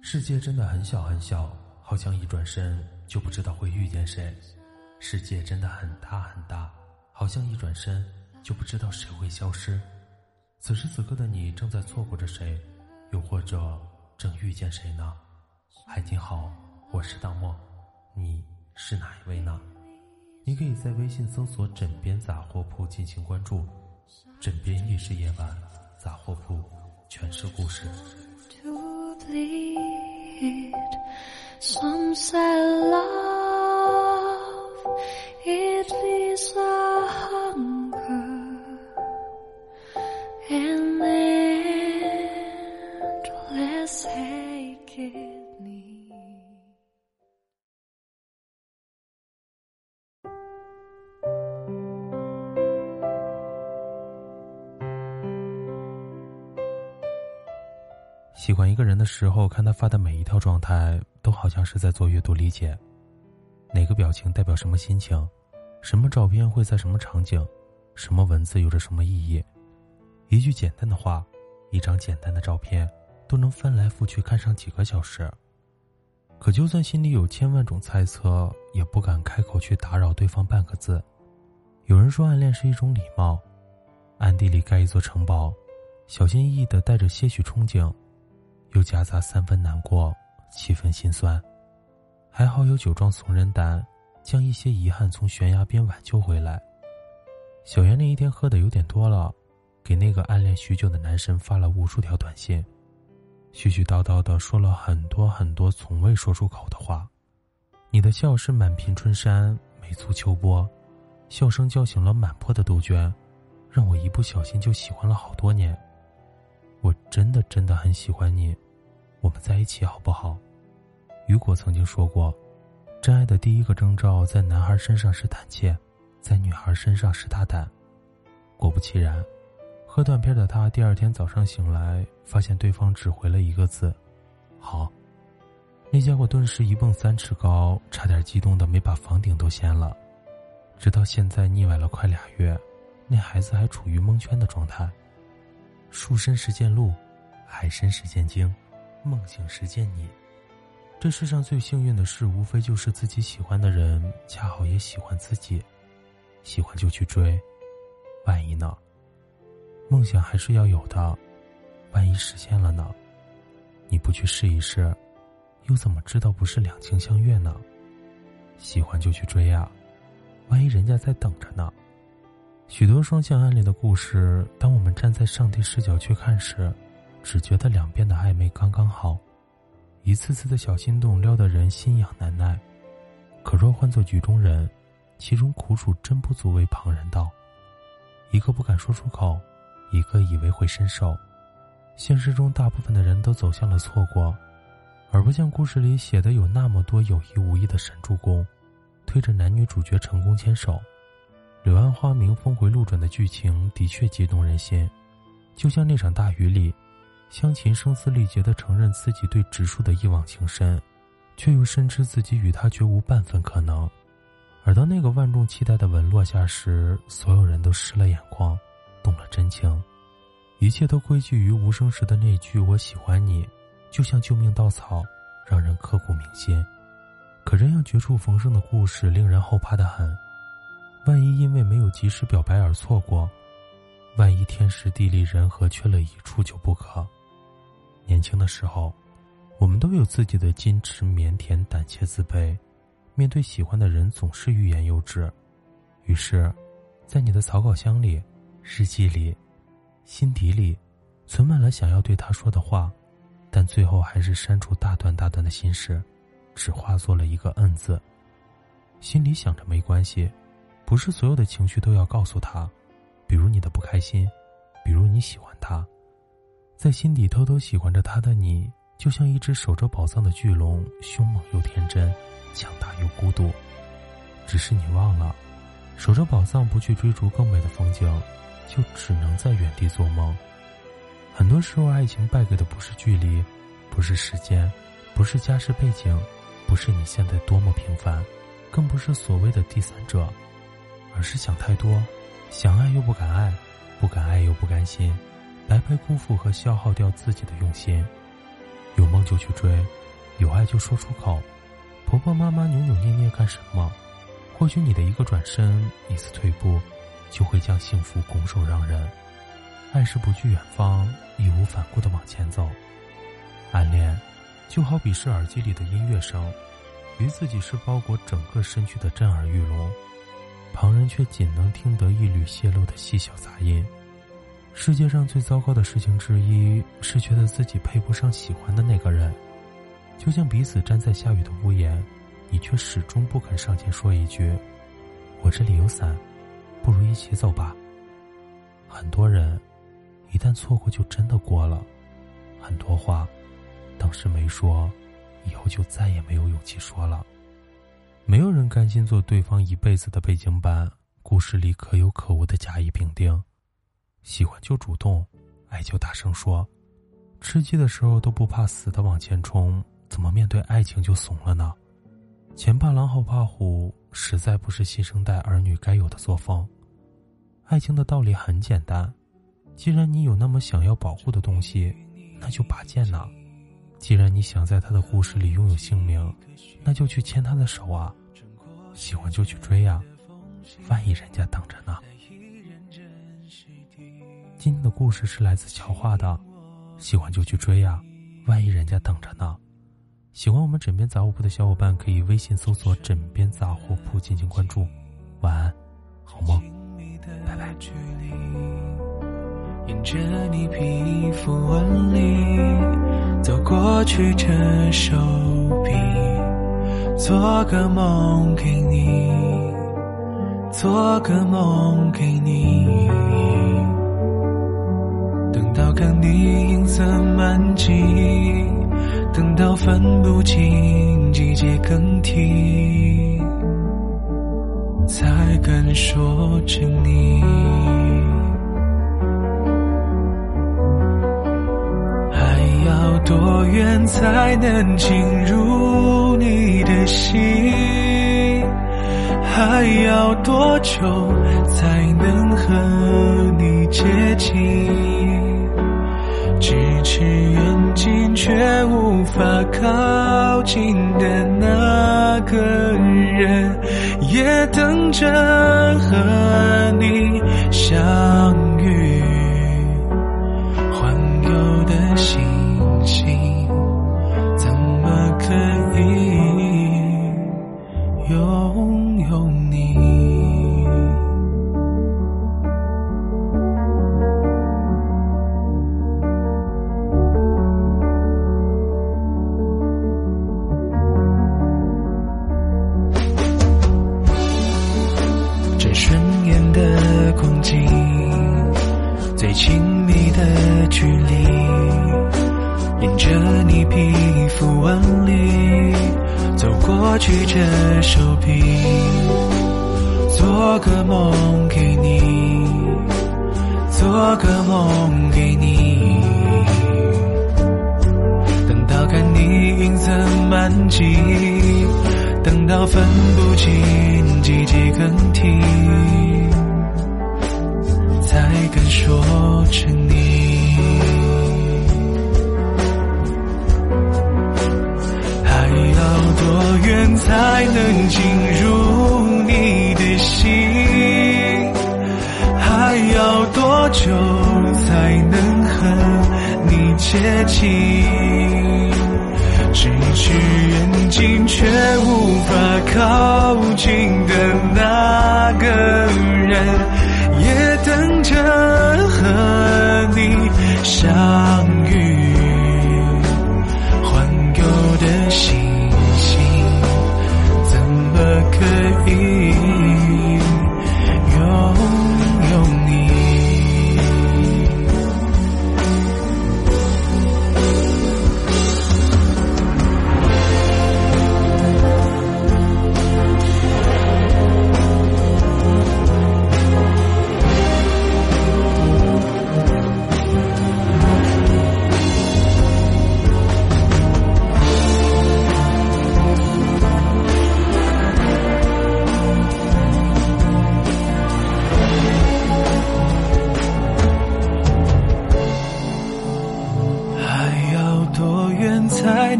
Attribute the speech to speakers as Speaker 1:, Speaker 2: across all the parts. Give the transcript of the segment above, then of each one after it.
Speaker 1: 世界真的很小很小，好像一转身就不知道会遇见谁；世界真的很大很大，好像一转身就不知道谁会消失。此时此刻的你正在错过着谁，又或者正遇见谁呢？嗨，你好，我是大漠，你是哪一位呢？你可以在微信搜索“枕边杂货铺”进行关注，枕边亦是夜晚，杂货铺全是故事。
Speaker 2: Some say love, it is a hunger. And
Speaker 1: 喜欢一个人的时候，看他发的每一条状态，都好像是在做阅读理解。哪个表情代表什么心情？什么照片会在什么场景？什么文字有着什么意义？一句简单的话，一张简单的照片，都能翻来覆去看上几个小时。可就算心里有千万种猜测，也不敢开口去打扰对方半个字。有人说，暗恋是一种礼貌，暗地里盖一座城堡，小心翼翼的带着些许憧憬。又夹杂三分难过，七分心酸。还好有酒壮怂人胆，将一些遗憾从悬崖边挽救回来。小妍那一天喝的有点多了，给那个暗恋许久的男神发了无数条短信，絮絮叨叨的说了很多很多从未说出口的话。你的笑是满屏春山，美足秋波，笑声叫醒了满坡的杜鹃，让我一不小心就喜欢了好多年。我真的真的很喜欢你，我们在一起好不好？雨果曾经说过，真爱的第一个征兆在男孩身上是胆怯，在女孩身上是大胆。果不其然，喝断片的他第二天早上醒来，发现对方只回了一个字：“好。”那家伙顿时一蹦三尺高，差点激动的没把房顶都掀了。直到现在腻歪了快俩月，那孩子还处于蒙圈的状态。树深时见鹿，海深时见鲸，梦醒时见你。这世上最幸运的事，无非就是自己喜欢的人恰好也喜欢自己，喜欢就去追。万一呢？梦想还是要有的，万一实现了呢？你不去试一试，又怎么知道不是两情相悦呢？喜欢就去追啊，万一人家在等着呢？许多双向暗恋的故事，当我们站在上帝视角去看时，只觉得两边的暧昧刚刚好，一次次的小心动撩得人心痒难耐。可若换做局中人，其中苦楚真不足为旁人道。一个不敢说出口，一个以为会伸手。现实中，大部分的人都走向了错过，而不像故事里写的有那么多有意无意的神助攻，推着男女主角成功牵手。柳暗花明、峰回路转的剧情的确激动人心，就像那场大雨里，湘琴声嘶力竭地承认自己对直树的一往情深，却又深知自己与他绝无半分可能。而当那个万众期待的吻落下时，所有人都湿了眼眶，动了真情，一切都归结于无声时的那句“我喜欢你”，就像救命稻草，让人刻骨铭心。可这样绝处逢生的故事，令人后怕的很。万一因为没有及时表白而错过，万一天时地利人和缺了一处就不可。年轻的时候，我们都有自己的矜持、腼腆、胆怯、自卑，面对喜欢的人总是欲言又止。于是，在你的草稿箱里、日记里、心底里，存满了想要对他说的话，但最后还是删除大段大段的心事，只化作了一个“嗯”字。心里想着没关系。不是所有的情绪都要告诉他，比如你的不开心，比如你喜欢他，在心底偷偷喜欢着他的你，就像一只守着宝藏的巨龙，凶猛又天真，强大又孤独。只是你忘了，守着宝藏不去追逐更美的风景，就只能在原地做梦。很多时候，爱情败给的不是距离，不是时间，不是家世背景，不是你现在多么平凡，更不是所谓的第三者。而是想太多，想爱又不敢爱，不敢爱又不甘心，白白辜负和消耗掉自己的用心。
Speaker 3: 有梦就去追，有爱就说出口。婆婆妈妈扭扭捏捏干什么？或许你的一个转身，一次退步，就会将幸福拱手让人。爱是不惧远方，义无反顾的往前走。暗恋，就好比是耳机里的音乐声，于自己是包裹整个身躯的震耳欲聋，旁人却仅能听得一缕泄露的细小杂音。世界上最糟糕的事情之一，是觉得自己配不上喜欢的那个人。就像彼此站在下雨的屋檐，你却始终不肯上前说一句：“我这里有伞，不如一起走吧。”很多人，一旦错过就真的过了。很多话，当时没说，以后就再也没有勇气说了。没有人甘心做对方一辈子的背景板，故事里可有可无的甲乙丙丁。喜欢就主动，爱就大声说，吃鸡的时候都不怕死的往前冲。怎么面对爱情就怂了呢？前怕狼后怕虎，实在不是新生代儿女该有的作风。爱情的道理很简单，既然你有那么想要保护的东西，那就拔剑呐；既然你想在他的故事里拥有姓名，那就去牵他的手啊！喜欢就去追呀，万一人家等着呢。今天的故事是来自乔画的，喜欢就去追呀，万一人家等着呢。喜欢我们枕边杂货铺的小伙伴，可以微信搜索“枕边杂货铺”进行关注。晚安，好梦，拜拜。沿着，手臂，做个梦给你，做个梦给你。等到看你银色满际。等到分不清季节更替，才敢说着你。多远才能进入你的心？还要多久才能和你接近？咫尺远近却无法靠近的那个人，也等着和你相可以拥有你这瞬眼的光景，最亲密的距离。沿着你皮肤纹理走过去，这手臂，做个梦给你，做个梦给你。等到看你云层满际，等到分不清季节更替。才敢说着你，才能进入你的心？还要多久才能和你接近？咫尺远近却无法靠近的那个人。也等着和你相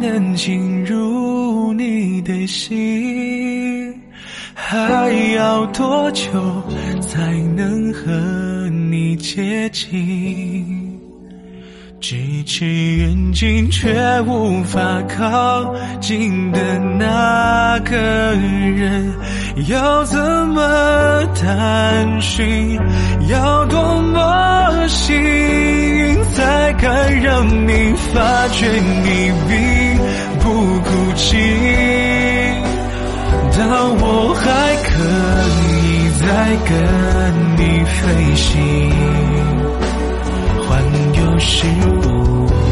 Speaker 3: 能进入你的心？还要多久才能和你接近？咫尺远近却无法靠近的那个人，要怎么探寻？要多么幸运，才敢让你发觉你并不孤寂？当我还可以再跟你飞行。环游是不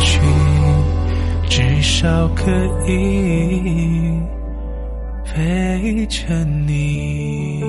Speaker 3: 去，至少可以陪着你。